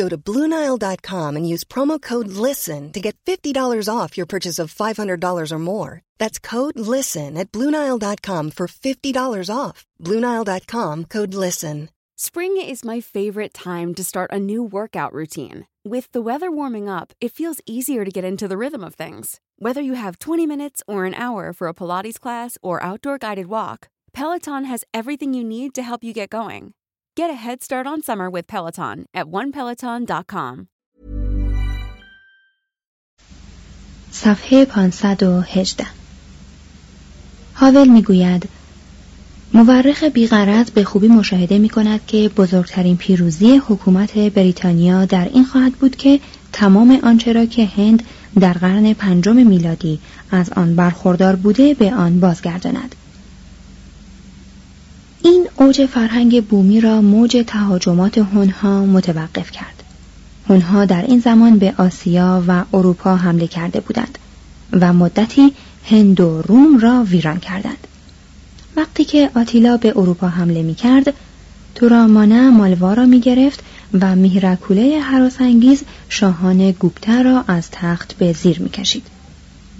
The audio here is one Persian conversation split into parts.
Go to Bluenile.com and use promo code LISTEN to get $50 off your purchase of $500 or more. That's code LISTEN at Bluenile.com for $50 off. Bluenile.com code LISTEN. Spring is my favorite time to start a new workout routine. With the weather warming up, it feels easier to get into the rhythm of things. Whether you have 20 minutes or an hour for a Pilates class or outdoor guided walk, Peloton has everything you need to help you get going. Get a head start on summer with Peloton at onepeloton.com. صفحه 518 هاول می‌گوید مورخ بیغرض به خوبی مشاهده می کند که بزرگترین پیروزی حکومت بریتانیا در این خواهد بود که تمام آنچه را که هند در قرن پنجم میلادی از آن برخوردار بوده به آن بازگرداند اوج فرهنگ بومی را موج تهاجمات هنها متوقف کرد هنها در این زمان به آسیا و اروپا حمله کرده بودند و مدتی هند و روم را ویران کردند وقتی که آتیلا به اروپا حمله می کرد تورامانه مالوا را می گرفت و میهرکوله حراسانگیز شاهان گوپتا را از تخت به زیر می کشید.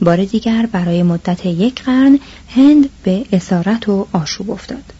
بار دیگر برای مدت یک قرن هند به اسارت و آشوب افتاد.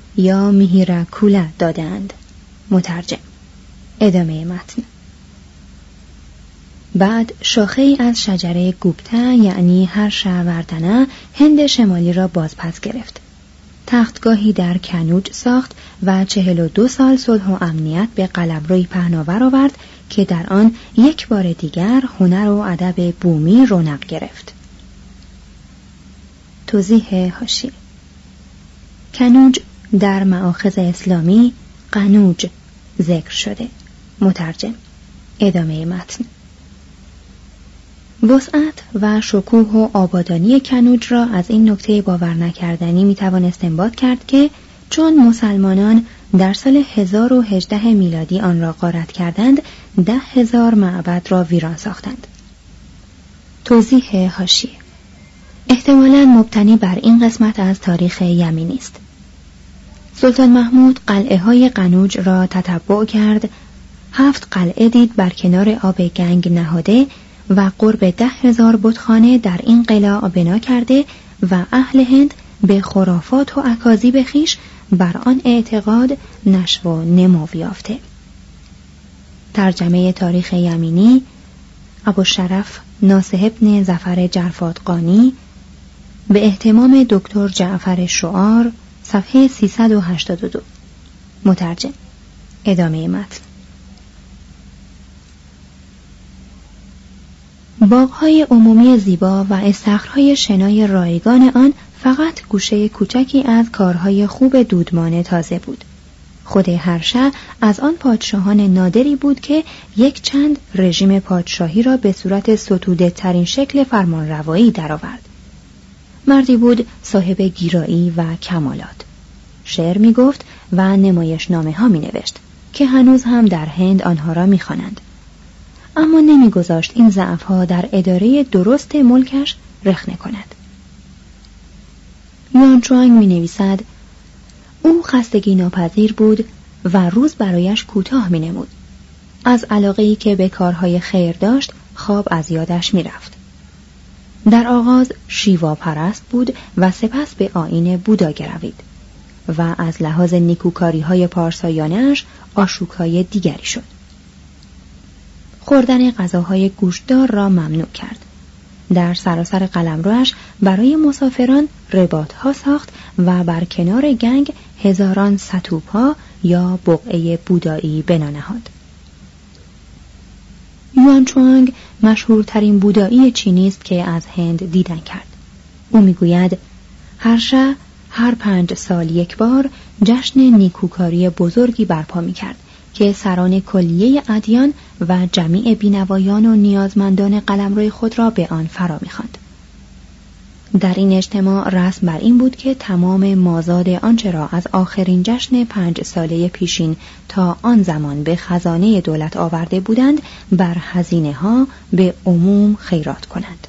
یا میهیراکولا دادند. مترجم. ادامه متن. بعد شاخه ای از شجره گوپتا یعنی هر شهوردنه هند شمالی را بازپس گرفت. تختگاهی در کنوج ساخت و چهل و دو سال صلح و امنیت به قلمروی پهناور آورد که در آن یک بار دیگر هنر و ادب بومی رونق گرفت. توضیح هاشی کنوج در معاخذ اسلامی قنوج ذکر شده. مترجم ادامه متن. وسعت و شکوه و آبادانی کنوج را از این نکته باور نکردنی می‌توان استنباط کرد که چون مسلمانان در سال 1018 میلادی آن را غارت کردند ده هزار معبد را ویران ساختند. توضیح هاشیه احتمالا مبتنی بر این قسمت از تاریخ یمینی است. سلطان محمود قلعه های قنوج را تتبع کرد. هفت قلعه دید بر کنار آب گنگ نهاده و قرب ده هزار بتخانه در این قلعه بنا کرده و اهل هند به خرافات و اکاذیب خیش بر آن اعتقاد نشو و نمو یافته. ترجمه تاریخ یمینی ابو شرف ناسه ابن زفر جرفاتقانی به احتمام دکتر جعفر شعار صفحه 382 مترجم ادامه متن. باغهای عمومی زیبا و استخرهای شنای رایگان آن فقط گوشه کوچکی از کارهای خوب دودمانه تازه بود. خود هرشه از آن پادشاهان نادری بود که یک چند رژیم پادشاهی را به صورت ستوده ترین شکل فرمانروایی درآورد. مردی بود صاحب گیرایی و کمالات. شعر می گفت و نمایش نامه ها می نوشت که هنوز هم در هند آنها را می خوانند. اما نمیگذاشت این ضعفها در اداره درست ملکش رخنه کند. یان چوانگ می نویسد او خستگی ناپذیر بود و روز برایش کوتاه می نمود. از علاقه ای که به کارهای خیر داشت خواب از یادش می رفت. در آغاز شیوا پرست بود و سپس به آین بودا گروید و از لحاظ نیکوکاری های پارسایانش آشوکای دیگری شد. خوردن غذاهای گوشتدار را ممنوع کرد. در سراسر قلمروش برای مسافران رباط ها ساخت و بر کنار گنگ هزاران ستوپ ها یا بقعه بودایی بنا نهاد. یوان چوانگ مشهورترین بودایی چینی است که از هند دیدن کرد. او می‌گوید هر شه هر پنج سال یک بار جشن نیکوکاری بزرگی برپا می کرد که سران کلیه ادیان و جمیع بینوایان و نیازمندان قلمروی خود را به آن فرا می‌خواند در این اجتماع رسم بر این بود که تمام مازاد آنچه را از آخرین جشن پنج ساله پیشین تا آن زمان به خزانه دولت آورده بودند بر هزینه ها به عموم خیرات کنند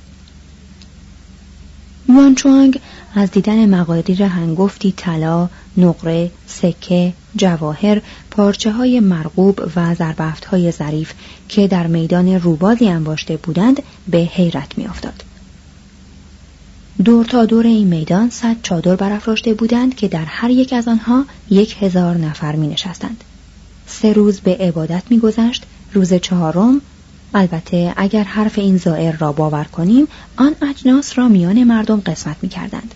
یوان چوانگ از دیدن مقادیر هنگفتی طلا، نقره، سکه، جواهر، پارچه های مرغوب و زربفت های ظریف که در میدان روبازی انباشته بودند به حیرت میافتاد. دور تا دور این میدان صد چادر برافراشته بودند که در هر یک از آنها یک هزار نفر می نشستند. سه روز به عبادت می گذشت، روز چهارم البته اگر حرف این زائر را باور کنیم آن اجناس را میان مردم قسمت می کردند.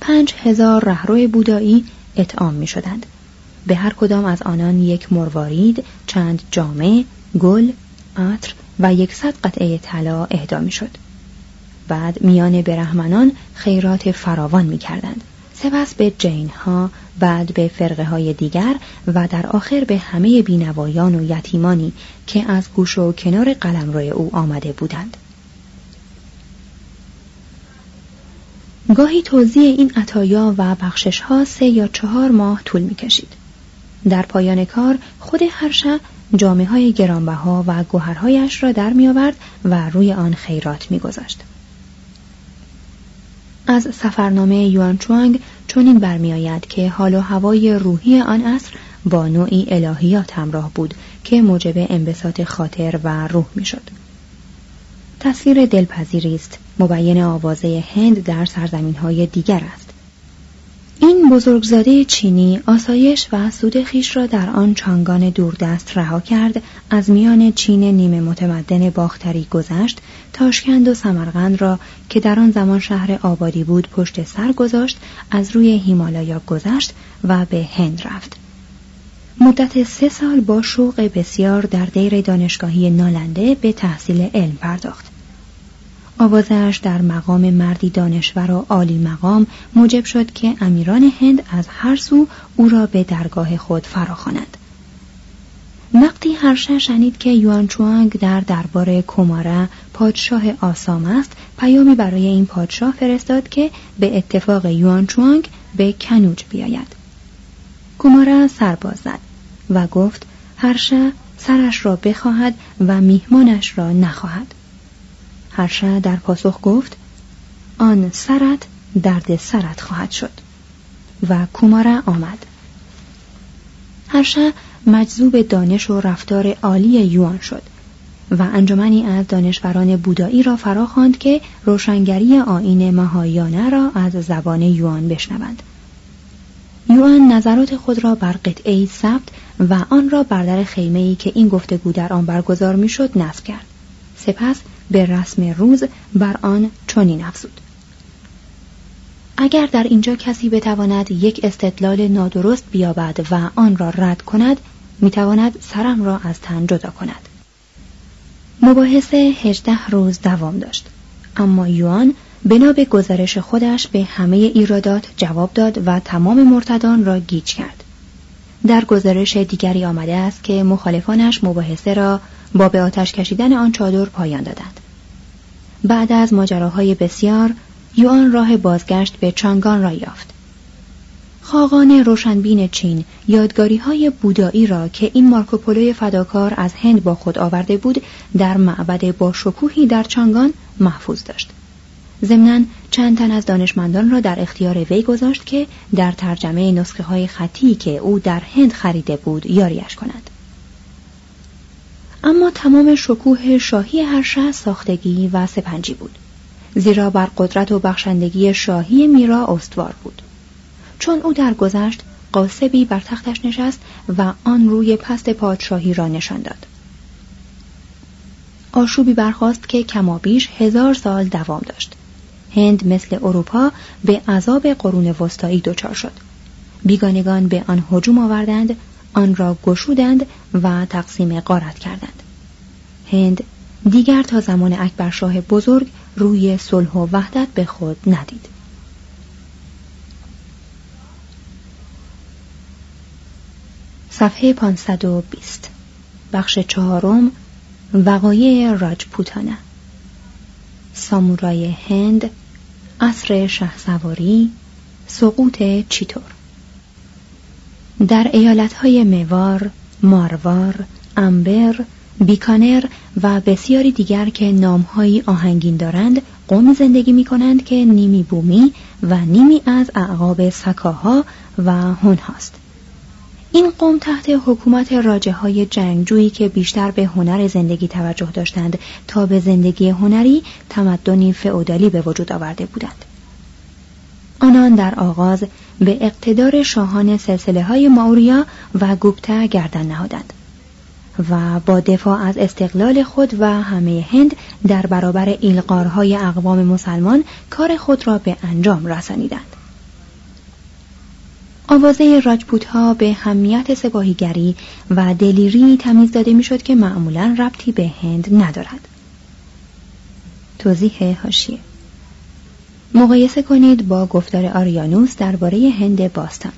پنج هزار رهرو بودایی اطعام می شدند. به هر کدام از آنان یک مروارید، چند جامه، گل، عطر و یکصد قطعه طلا اهدا می شد. بعد میان برهمنان خیرات فراوان می کردند. سپس به جین ها بعد به فرقه های دیگر و در آخر به همه بینوایان و یتیمانی که از گوش و کنار قلمرو او آمده بودند گاهی توضیح این عطایا و بخشش ها سه یا چهار ماه طول می کشید. در پایان کار خود هر شب جامعه های گرانبها و گوهرهایش را در می آورد و روی آن خیرات می گذاشت. از سفرنامه یوان چوانگ چنین برمیآید که حال و هوای روحی آن عصر با نوعی الهیات همراه بود که موجب انبساط خاطر و روح می‌شد. تصویر دلپذیری است مبین آوازه هند در سرزمین های دیگر است این بزرگزاده چینی آسایش و سود خیش را در آن چانگان دوردست رها کرد از میان چین نیمه متمدن باختری گذشت تاشکند و سمرقند را که در آن زمان شهر آبادی بود پشت سر گذاشت از روی هیمالایا گذشت و به هند رفت. مدت سه سال با شوق بسیار در دیر دانشگاهی نالنده به تحصیل علم پرداخت. آوازش در مقام مردی دانشور و عالی مقام موجب شد که امیران هند از هر سو او را به درگاه خود فراخوانند وقتی هرشه شنید که یوان چوانگ در دربار کومارا پادشاه آسام است پیامی برای این پادشاه فرستاد که به اتفاق یوان چوانگ به کنوج بیاید. کومارا سرباز زد و گفت هرشه سرش را بخواهد و میهمانش را نخواهد. هرشه در پاسخ گفت آن سرت درد سرت خواهد شد. و کومارا آمد. هرشه مجذوب دانش و رفتار عالی یوان شد و انجمنی از دانشوران بودایی را فرا خواند که روشنگری آین مهایانه را از زبان یوان بشنوند. یوان نظرات خود را بر قطعه ثبت و آن را بر در خیمه ای که این گفتگو در آن برگزار می‌شد نصب کرد. سپس به رسم روز بر آن چنین افزود. اگر در اینجا کسی بتواند یک استدلال نادرست بیابد و آن را رد کند می‌تواند سرم را از تن جدا کند. مباحثه هجده روز دوام داشت. اما یوان بنا به گزارش خودش به همه ایرادات جواب داد و تمام مرتدان را گیج کرد. در گزارش دیگری آمده است که مخالفانش مباحثه را با به آتش کشیدن آن چادر پایان دادند. بعد از ماجراهای بسیار یوان راه بازگشت به چانگان را یافت. خاقان روشنبین چین یادگاری های بودایی را که این مارکوپولوی فداکار از هند با خود آورده بود در معبد با شکوهی در چانگان محفوظ داشت. ضمنا چند تن از دانشمندان را در اختیار وی گذاشت که در ترجمه نسخه های خطی که او در هند خریده بود یاریش کنند اما تمام شکوه شاهی هر شهر ساختگی و سپنجی بود. زیرا بر قدرت و بخشندگی شاهی میرا استوار بود. چون او درگذشت قاسبی بر تختش نشست و آن روی پست پادشاهی را نشان داد. آشوبی برخواست که کمابیش هزار سال دوام داشت. هند مثل اروپا به عذاب قرون وسطایی دچار شد. بیگانگان به آن هجوم آوردند آن را گشودند و تقسیم قارت کردند. هند دیگر تا زمان اکبرشاه بزرگ روی صلح و وحدت به خود ندید. صفحه 520 بخش چهارم وقایع راجپوتانه. سامورای هند عصر شهسواری سقوط چیتور. در ایالتهای موار، ماروار، امبر، بیکانر و بسیاری دیگر که نامهایی آهنگین دارند قومی زندگی می کنند که نیمی بومی و نیمی از اعقاب سکاها و هن هاست. این قوم تحت حکومت راجه های جنگجویی که بیشتر به هنر زندگی توجه داشتند تا به زندگی هنری تمدنی فئودالی به وجود آورده بودند. آنان در آغاز به اقتدار شاهان سلسله های ماوریا و گوپتا گردن نهادند و با دفاع از استقلال خود و همه هند در برابر ایلقارهای اقوام مسلمان کار خود را به انجام رسانیدند. آوازه راجپوت ها به همیت سپاهیگری و دلیری تمیز داده می‌شد که معمولا ربطی به هند ندارد. توضیح هاشیه مقایسه کنید با گفتار آریانوس درباره هند باستان.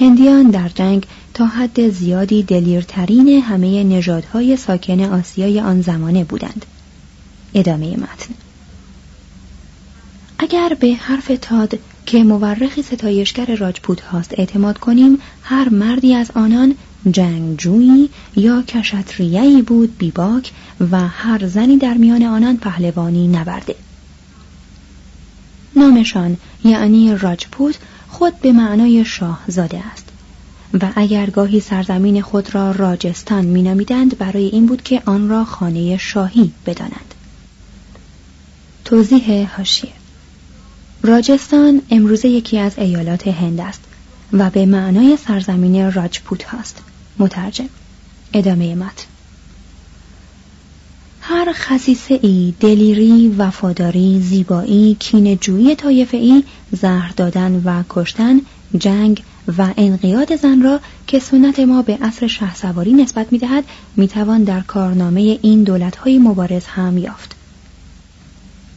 هندیان در جنگ تا حد زیادی دلیرترین همه نژادهای ساکن آسیای آن زمانه بودند. ادامه متن اگر به حرف تاد که مورخی ستایشگر راجپوت هاست اعتماد کنیم هر مردی از آنان جنگجویی یا کشتریهی بود بیباک و هر زنی در میان آنان پهلوانی نبرده نامشان یعنی راجپوت خود به معنای شاه زاده است. و اگر گاهی سرزمین خود را راجستان مینامیدند برای این بود که آن را خانه شاهی بدانند. توضیح هاشیه راجستان امروزه یکی از ایالات هند است و به معنای سرزمین راجپوت هاست. مترجم. ادامه متن. هر خصیصه ای دلیری وفاداری زیبایی کینجویی طایفه ای زهر دادن و کشتن جنگ و انقیاد زن را که سنت ما به عصر شهسواری نسبت می‌دهد می‌توان در کارنامه این دولتهای مبارز هم یافت.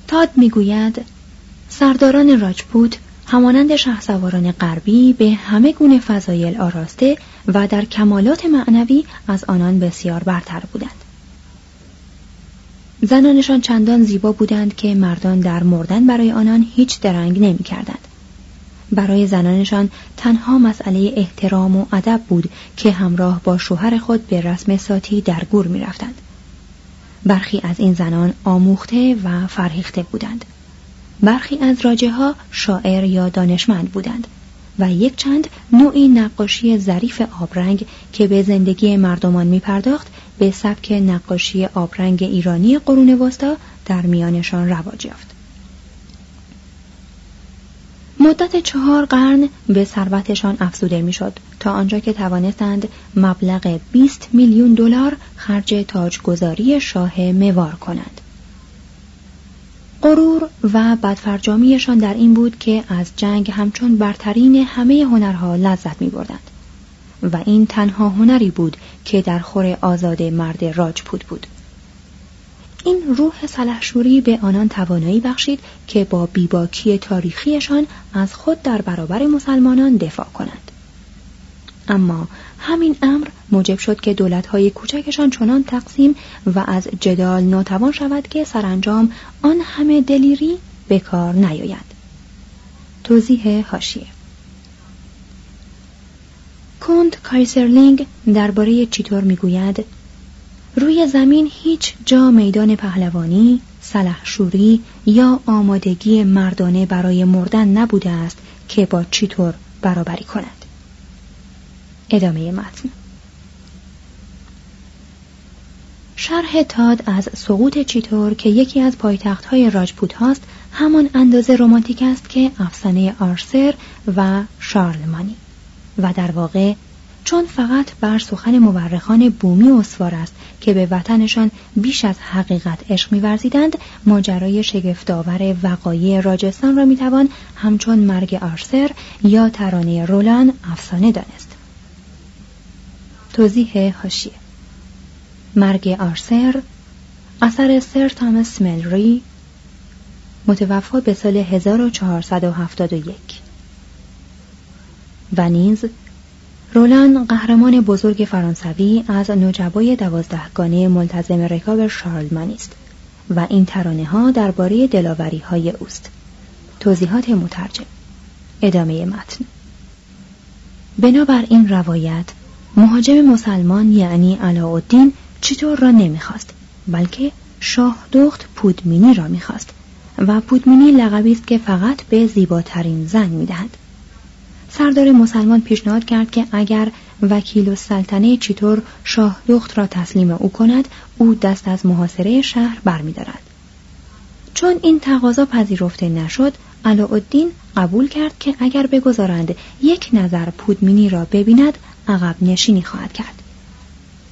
تاد می‌گوید سرداران راجپوت همانند شهسواران غربی به همه گونه فضایل آراسته و در کمالات معنوی از آنان بسیار برتر بودند. زنانشان چندان زیبا بودند که مردان در مردن برای آنان هیچ درنگ نمی کردند. برای زنانشان تنها مسئله احترام و ادب بود که همراه با شوهر خود به رسم ساتی در گور می رفتند. برخی از این زنان آموخته و فرهیخته بودند. برخی از راجه ها شاعر یا دانشمند بودند و یک چند نوعی نقاشی ظریف آبرنگ که به زندگی مردمان می پرداخت به سبک نقاشی آبرنگ ایرانی قرون وسطا در میانشان رواج یافت. مدت چهار قرن به ثروتشان افزوده می‌شد تا آنجا که توانستند مبلغ 20 میلیون دلار خرج تاجگذاری شاه موار کنند. غرور و بدفرجامیشان در این بود که از جنگ همچون برترین همه هنرها لذت می بردند. و این تنها هنری بود که در خور آزاد مرد راجپوت بود. این روح سلحشوری به آنان توانایی بخشید که با بیباکی تاریخیشان از خود در برابر مسلمانان دفاع کنند. اما همین امر موجب شد که دولتهای کوچکشان چنان تقسیم و از جدال ناتوان شود که سرانجام آن همه دلیری به کار نیاید. توضیح حاشیه کونت کایسرلینگ درباره چیتور می‌گوید؟ روی زمین هیچ جا میدان پهلوانی، سلحشوری یا آمادگی مردانه برای مردن نبوده است که با چیتور برابری کند. ادامه متن. شرح تاد از سقوط چیتور که یکی از پایتخت های راجپوت هاست همان اندازه رومانتیک است که افسانه آرسر و شارلمانی و در واقع چون فقط بر سخن مورخان بومی اسوار است که به وطنشان بیش از حقیقت عشق میورزیدند ماجرای شگفتآور وقایع راجستان را می‌توان همچون مرگ آرسر یا ترانه رولان افسانه دانست. توضیح هاشیه مرگ آرسر اثر سر تامس ملری متوفا به سال 1471 و نیز رولان قهرمان بزرگ فرانسوی از نجبای دوازدهگانه ملتزم رکاب شارلمانی است و این ترانه ها درباره دلاوری های اوست. توضیحات مترجم ادامه متن. بنابر این روایت مهاجم مسلمان یعنی علاءالدین چطور را نمی‌خواست بلکه شاه دخت پودمینی را می‌خواست و پودمینی لقبی است که فقط به زیباترین زن می‌دهد. سردار مسلمان پیشنهاد کرد که اگر وکیل سلطنه چطور شاه دخت را تسلیم او کند او دست از محاصره شهر برمیدارد. چون این تقاضا پذیرفته نشد علاءالدین قبول کرد که اگر بگذارند یک نظر پودمینی را ببیند عقب نشینی خواهد کرد.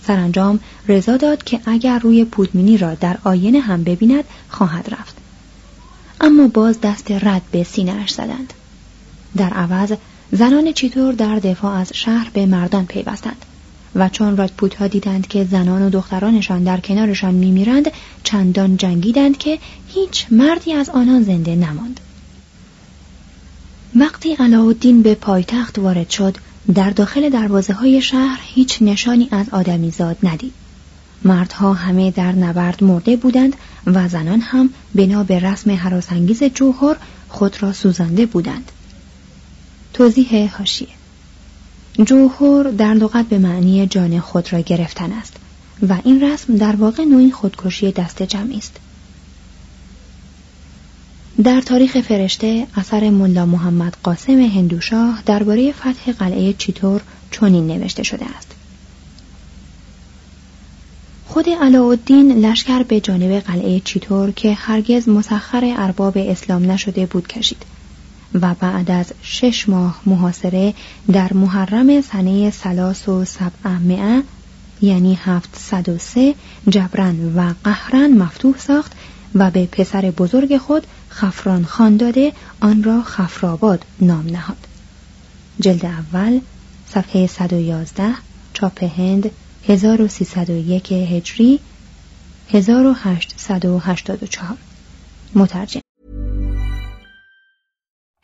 سرانجام رضا داد که اگر روی پودمینی را در آینه هم ببیند خواهد رفت. اما باز دست رد به سینهاش زدند. در عوض زنان چیتور در دفاع از شهر به مردان پیوستند؟ و چون راجپوت ها دیدند که زنان و دخترانشان در کنارشان میمیرند چندان جنگیدند که هیچ مردی از آنان زنده نماند. وقتی علاءالدین به پایتخت وارد شد در داخل دروازه های شهر هیچ نشانی از آدمیزاد ندید. مردها همه در نبرد مرده بودند و زنان هم بنا به رسم حراسانگیز جوهر خود را سوزانده بودند. توضیح هاشیه جوهر در لغت به معنی جان خود را گرفتن است و این رسم در واقع نوعی خودکشی دست جمعی است. در تاریخ فرشته اثر ملا محمد قاسم هندوشاه درباره فتح قلعه چیتور چنین نوشته شده است. خود علاءالدین لشکر به جانب قلعه چیتور که هرگز مسخر ارباب اسلام نشده بود کشید. و بعد از شش ماه محاصره در محرم سنه سلاس و سبع یعنی سه جبران و قهرن مفتوح ساخت و به پسر بزرگ خود خفران خان داده آن را خفرآباد نام نهاد. جلد اول صفحه 111 چاپ هند 1301 هجری 1884 مترجم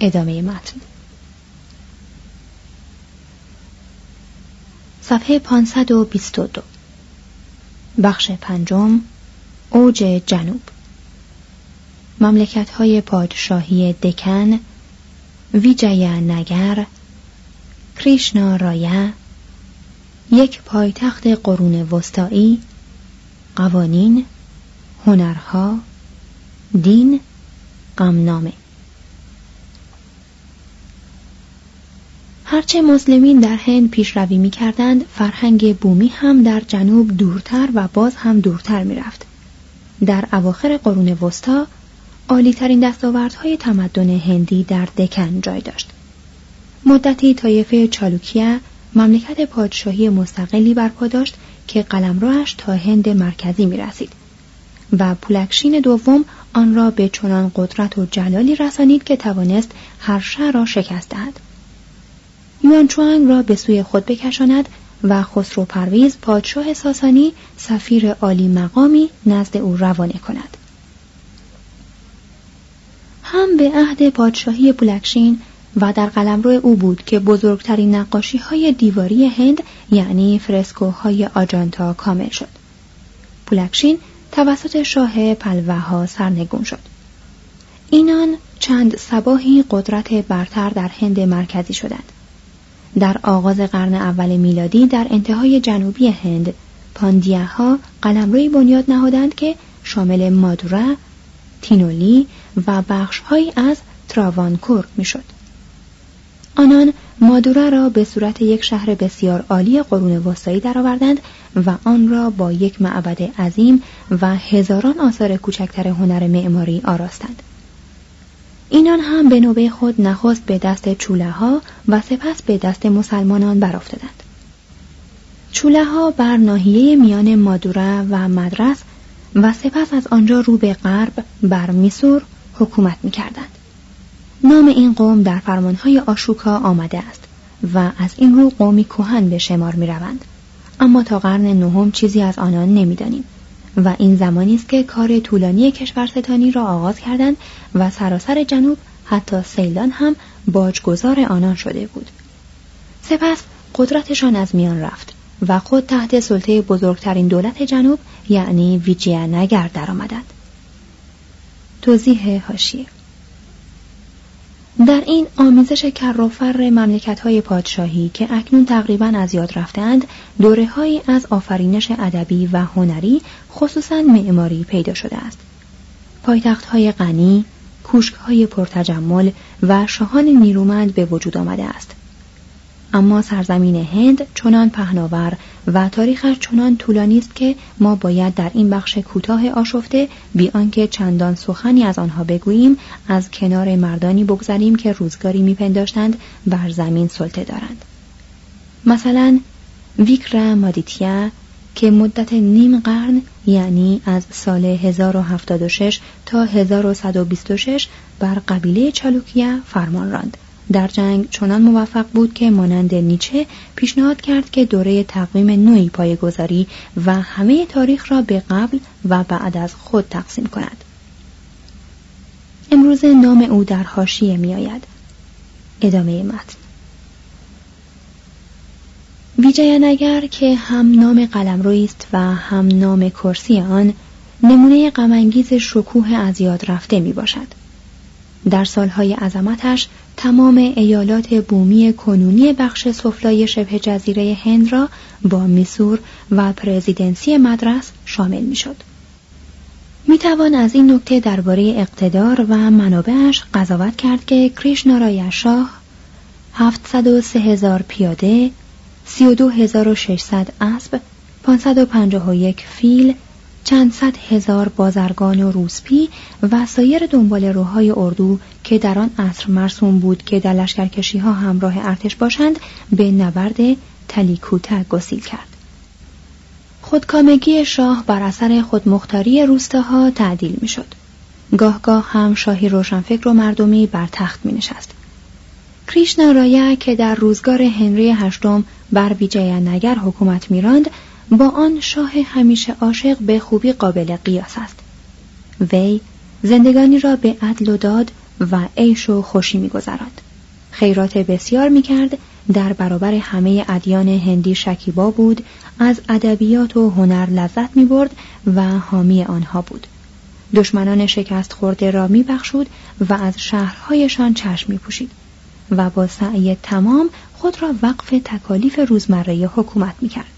ادامه متن. صفحه 522 بخش پنجم اوج جنوب. مملکت های پادشاهی دکن ویجایا نگر کریشنا رایا یک پایتخت قرون وسطایی قوانین هنرها دین غمنامه. هرچه مسلمین در هند پیشروی می کردند فرهنگ بومی هم در جنوب دورتر و باز هم دورتر می رفت. در اواخر قرون وسطا عالیترین دستاوردهای تمدن هندی در دکن جای داشت. مدتی طایفه چالوکیا مملکت پادشاهی مستقلی برپا داشت که قلمروش تا هند مرکزی می رسید و پولکشین دوم آن را به چنان قدرت و جلالی رسانید که توانست هر شهر را شکست دهد. یوانچوانگ را به سوی خود بکشاند و خسرو پرویز پادشاه ساسانی سفیر عالی مقامی نزد او روانه کند. هم به عهد پادشاهی پولکشین و در قلمرو او بود که بزرگترین نقاشی های دیواری هند یعنی فرسکوهای آجانتا کامل شد. پولکشین توسط شاه پلوه سرنگون شد. اینان چند سباهی قدرت برتر در هند مرکزی شدند. در آغاز قرن اول میلادی در انتهای جنوبی هند پاندیاها قلمروی بنیاد نهادند که شامل مادورا، تینولی و بخشهایی از تراوانکور می‌شد. آنان مادورا را به صورت یک شهر بسیار عالی قرون وسطایی درآوردند و آن را با یک معبد عظیم و هزاران آثار کوچکتر هنر معماری آراستند. اینان هم به نوبه خود نخست به دست چوله ها و سپس به دست مسلمانان برافتادند. چوله ها بر ناحیه میان مادورا و مدرس و سپس از آنجا رو به غرب بر میسور حکومت می کردند. نام این قوم در فرمانهای آشوکا آمده است و از این رو قومی کوهن به شمار می روند. اما تا قرن نهم چیزی از آنان نمی‌دانیم و این زمانی است که کار طولانی کشورستانی را آغاز کردند و سراسر جنوب حتی سیلان هم باجگذار آنان شده بود. سپس قدرتشان از میان رفت و خود تحت سلطه بزرگترین دولت جنوب یعنی ویجیانگر درآمدند. توضیح هاشیه. در این آمیزش کروفر مملکت های پادشاهی که اکنون تقریبا از یاد رفتند دوره هایی از آفرینش ادبی و هنری خصوصا معماری پیدا شده است. پایتخت های غنی کوشک های پرتجمل و شاهان نیرومند به وجود آمده است. اما سرزمین هند چنان پهناور و تاریخش چنان طولانی است که ما باید در این بخش کوتاه آشفته بی آنکه چندان سخنی از آنها بگوییم از کنار مردانی بگذریم که روزگاری میپنداشتند بر زمین سلطه دارند. مثلا ویکرا مادیتیا که مدت نیم قرن یعنی از سال 1076 تا 1126 بر قبیله چالوکیا فرمان راند. در جنگ چنان موفق بود که مانند نیچه پیشنهاد کرد که دوره تقویم نوعی پایگذاری و همه تاریخ را به قبل و بعد از خود تقسیم کند. امروز نام او در حاشیه میآید. ادامه متن. ویجاینگر که هم نام قلمرویی است و هم نام کرسی آن نمونه غمانگیز شکوه از یاد رفته می باشد. در سالهای عظمتش تمام ایالات بومی کنونی بخش سفلای شبه جزیره هند را با میسور و پرزیدنسی مدرس شامل می‌شد. می توان از این نکته درباره اقتدار و منابعش قضاوت کرد که کریشنارای شاه 703 هزار پیاده 32600 اسب 551 فیل چند صد هزار بازرگان و روسپی و سایر دنبال روهای اردو که در آن عصر مرسوم بود که در لشکرکشی همراه ارتش باشند به نبرد تلیکوتا گسیل کرد خودکامگی شاه بر اثر خودمختاری روستاها تعدیل می. گاه گاه هم شاهی روشنفکر و مردمی بر تخت می نشست. کریشنا رایا که در روزگار هنری هشتم بر ویجای نگر حکومت میراند با آن شاه همیشه عاشق به خوبی قابل قیاس است. وی زندگانی را به عدل و داد و عیش و خوشی میگذراند. خیرات بسیار می‌کرد در برابر همه ادیان هندی شکیبا بود از ادبیات و هنر لذت می‌برد و حامی آنها بود. دشمنان شکست خورده را میبخشود و از شهرهایشان چشم میپوشید و با سعی تمام خود را وقف تکالیف روزمره حکومت می‌کرد.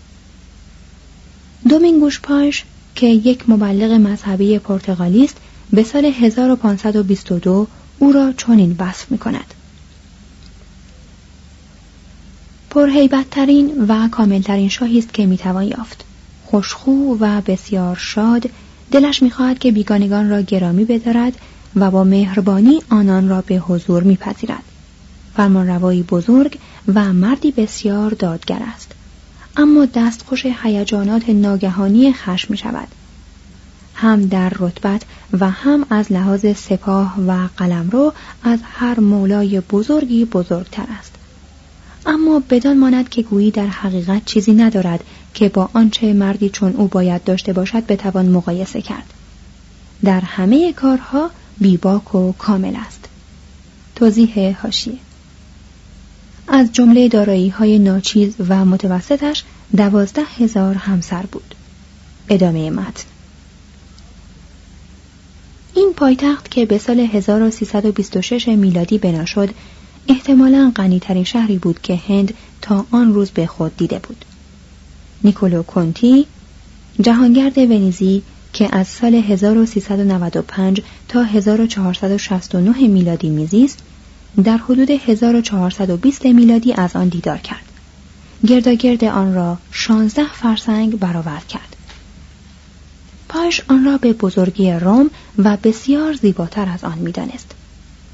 دومینگوش پاش که یک مبلغ مذهبی پرتغالی است به سال 1522 او را چنین وصف می کند. پرهیبتترین و کاملترین شاهی است که می‌توان یافت. خوشخو و بسیار شاد دلش می‌خواهد که بیگانگان را گرامی بدارد و با مهربانی آنان را به حضور میپذیرد. فرمانروایی بزرگ و مردی بسیار دادگر است. اما دستخوش هیجانات ناگهانی خشم می شود. هم در رتبت و هم از لحاظ سپاه و قلمرو از هر مولای بزرگی بزرگتر است. اما بدان ماند که گویی در حقیقت چیزی ندارد که با آنچه مردی چون او باید داشته باشد بتوان مقایسه کرد. در همه کارها بیباک و کامل است. توضیح هاشیه از جمله دارایی های ناچیز و متوسطش دوازده هزار همسر بود. ادامه متن. این پایتخت که به سال 1326 میلادی بنا شد احتمالا غنیترین شهری بود که هند تا آن روز به خود دیده بود. نیکولو کنتی جهانگرد ونیزی که از سال 1395 تا 1469 میلادی میزیست در حدود 1420 میلادی از آن دیدار کرد. گرداگرد آن را 16 فرسنگ برآورد کرد. پایش آن را به بزرگی روم و بسیار زیباتر از آن می‌دانست.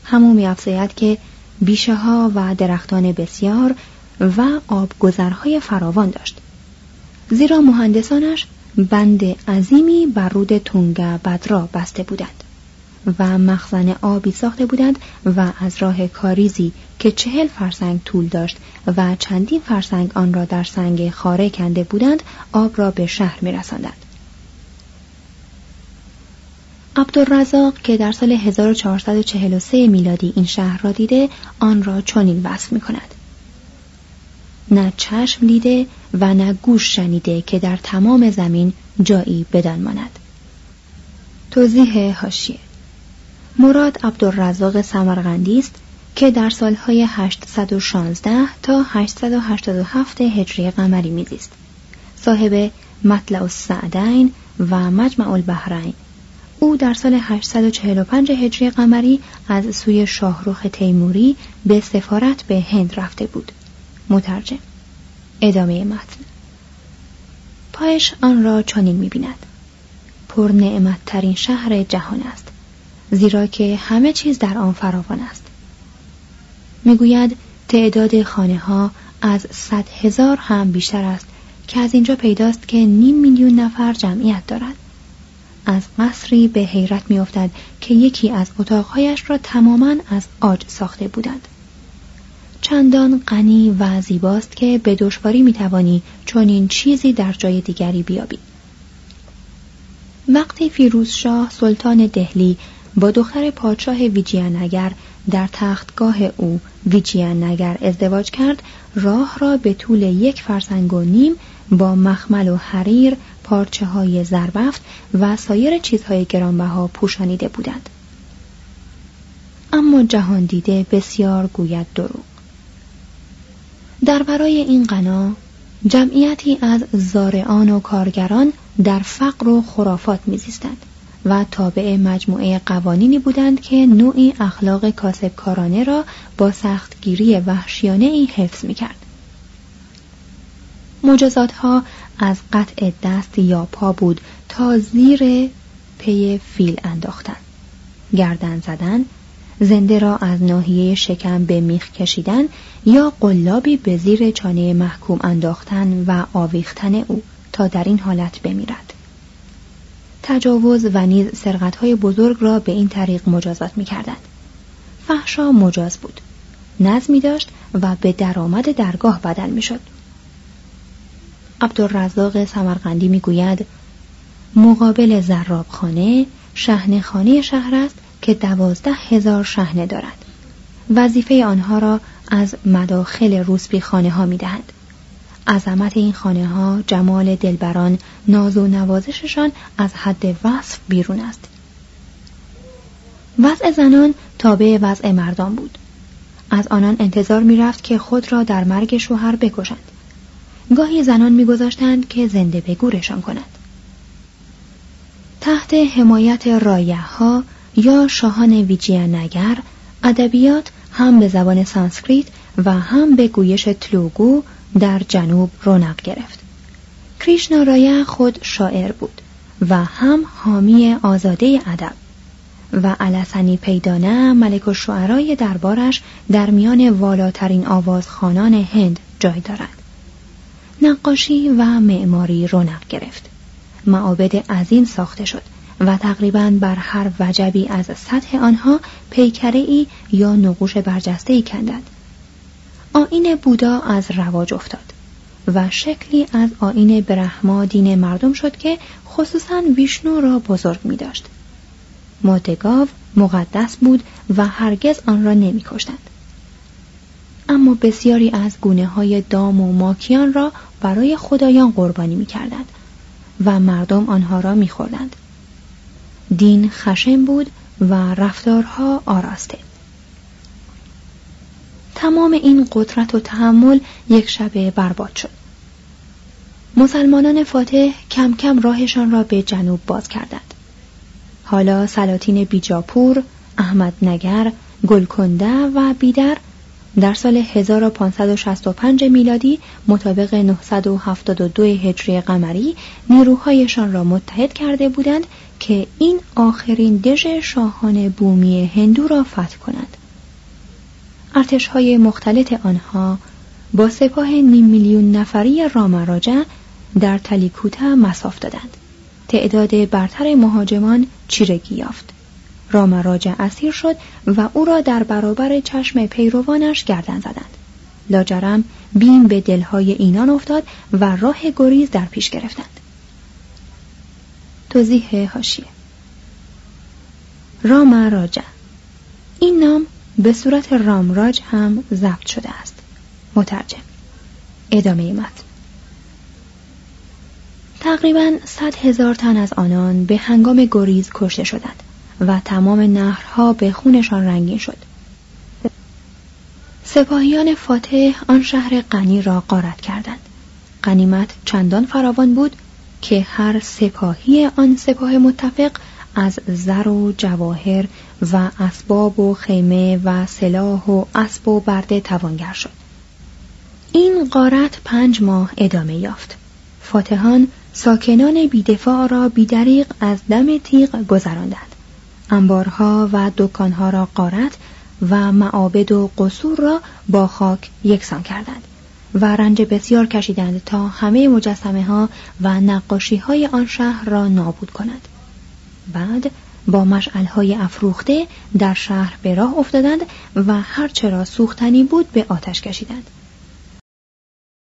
همو میافزاید که بیشه ها و درختان بسیار و آبگذرهای فراوان داشت. زیرا مهندسانش بند عظیمی بر رود تونگا بدرا بسته بودند. و مخزن آبی ساخته بودند و از راه کاریزی که چهل فرسنگ طول داشت و چندین فرسنگ آن را در سنگ خاره کنده بودند آب را به شهر می رسندند. عبدالرزاق که در سال 1443 میلادی این شهر را دیده آن را چنین وصف می کند. نه چشم دیده و نه گوش شنیده که در تمام زمین جایی بدان ماند. توضیح هاشیه مراد عبدالرزاق سمرغندی است که در سالهای 816 تا 887 هجری قمری میزیست. صاحب مطلع السعدین و مجمع البحرین. او در سال 845 هجری قمری از سوی شاهروخ تیموری به سفارت به هند رفته بود. مترجم. ادامه متن. پایش آن را چنین می‌بیند. پر نعمت شهر جهان است. زیرا که همه چیز در آن فراوان است. می‌گوید تعداد خانه ها از صد هزار هم بیشتر است که از اینجا پیداست که نیم میلیون نفر جمعیت دارد. از قصری به حیرت میافتد که یکی از اتاقهایش را تماما از آج ساخته بودند. چندان غنی و زیباست که به دشواری می‌توانی چنین چیزی در جای دیگری بیابی. وقتی فیروزشاه سلطان دهلی با دختر پادشاه ویجیانگر در تختگاه او ویجیانگر ازدواج کرد راه را به طول یک فرسنگ و نیم با مخمل و حریر پارچه های زربفت و سایر چیزهای گرانبها پوشانیده بودند. اما جهان دیده بسیار گوید دروغ. در برای این غنا جمعیتی از زارعان و کارگران در فقر و خرافات میزیستند. و تابع مجموعه قوانینی بودند که نوعی اخلاق کاسبکارانه را با سختگیری وحشیانه ای حفظ می کرد. مجازات ها از قطع دست یا پا بود تا زیر پی فیل انداختن گردن زدن زنده را از ناحیه شکم به میخ کشیدن یا قلابی به زیر چانه محکوم انداختن و آویختن او تا در این حالت بمیرد تجاوز و نیز سرقتهای بزرگ را به این طریق مجازات می کردند. فحشا مجاز بود. نظمی داشت و به درآمد درگاه بدل می شد. عبدالرزاق سمرقندی می گوید مقابل زرابخانه شهن خانه شهر است که دوازده هزار شهنه دارد. وظیفه آنها را از مداخل روسبی خانه ها می دهند. عظمت این خانه ها جمال دلبران ناز و نوازششان از حد وصف بیرون است. وضع زنان تابع وضع مردان بود. از آنان انتظار می‌رفت که خود را در مرگ شوهر بکشند. گاهی زنان میگذاشتند که زنده به گورشان کنند. تحت حمایت رایه ها یا شاهان ویجیانگر ادبیات هم به زبان سانسکریت و هم به گویش تلوگو در جنوب رونق گرفت. کریشنا خود شاعر بود و هم حامی آزاده ادب و علسنی پیدانه ملک و شعرای دربارش در میان والاترین آوازخانان هند جای دارد. نقاشی و معماری رونق گرفت. معابد عظیم ساخته شد و تقریبا بر هر وجبی از سطح آنها پیکره ای یا نقوش برجسته ای کندند. آین بودا از رواج افتاد و شکلی از آین برهما دین مردم شد که خصوصا ویشنو را بزرگ می داشت. مادگاو مقدس بود و هرگز آن را نمی کشتند. اما بسیاری از گونه های دام و ماکیان را برای خدایان قربانی می کردند و مردم آنها را می خوردند. دین خشم بود و رفتارها آراسته. تمام این قدرت و تحمل یک شبه برباد شد مسلمانان فاتح کم کم راهشان را به جنوب باز کردند حالا سلاطین بیجاپور، احمد نگر، گلکنده و بیدر در سال 1565 میلادی مطابق 972 هجری قمری نیروهایشان را متحد کرده بودند که این آخرین دژ شاهان بومی هندو را فتح کنند. ارتش های مختلط آنها با سپاه نیم میلیون نفری رامراجع در تلیکوتا مساف دادند. تعداد برتر مهاجمان چیرگی یافت. رامراجع اسیر شد و او را در برابر چشم پیروانش گردن زدند. لاجرم بیم به دلهای اینان افتاد و راه گریز در پیش گرفتند. توضیح هاشیه رامراجع. این نام به صورت رامراج هم ضبط شده است. مترجم. ادامه متن. تقریبا صد هزار تن از آنان به هنگام گریز کشته شدند و تمام نهرها به خونشان رنگین شد. سپاهیان فاتح آن شهر غنی را غارت کردند. غنیمت چندان فراوان بود که هر سپاهی آن سپاه متفق از زر و جواهر و اسباب و خیمه و سلاح و اسب و برده توانگر شد. این غارت پنج ماه ادامه یافت. فاتحان ساکنان بیدفاع را بیدریق از دم تیغ گذراندند. انبارها و دکانها را غارت و معابد و قصور را با خاک یکسان کردند و رنج بسیار کشیدند تا همه مجسمه ها و نقاشی های آن شهر را نابود کنند. بعد با مشعل های افروخته در شهر به راه افتادند و هرچه را سوختنی بود به آتش کشیدند.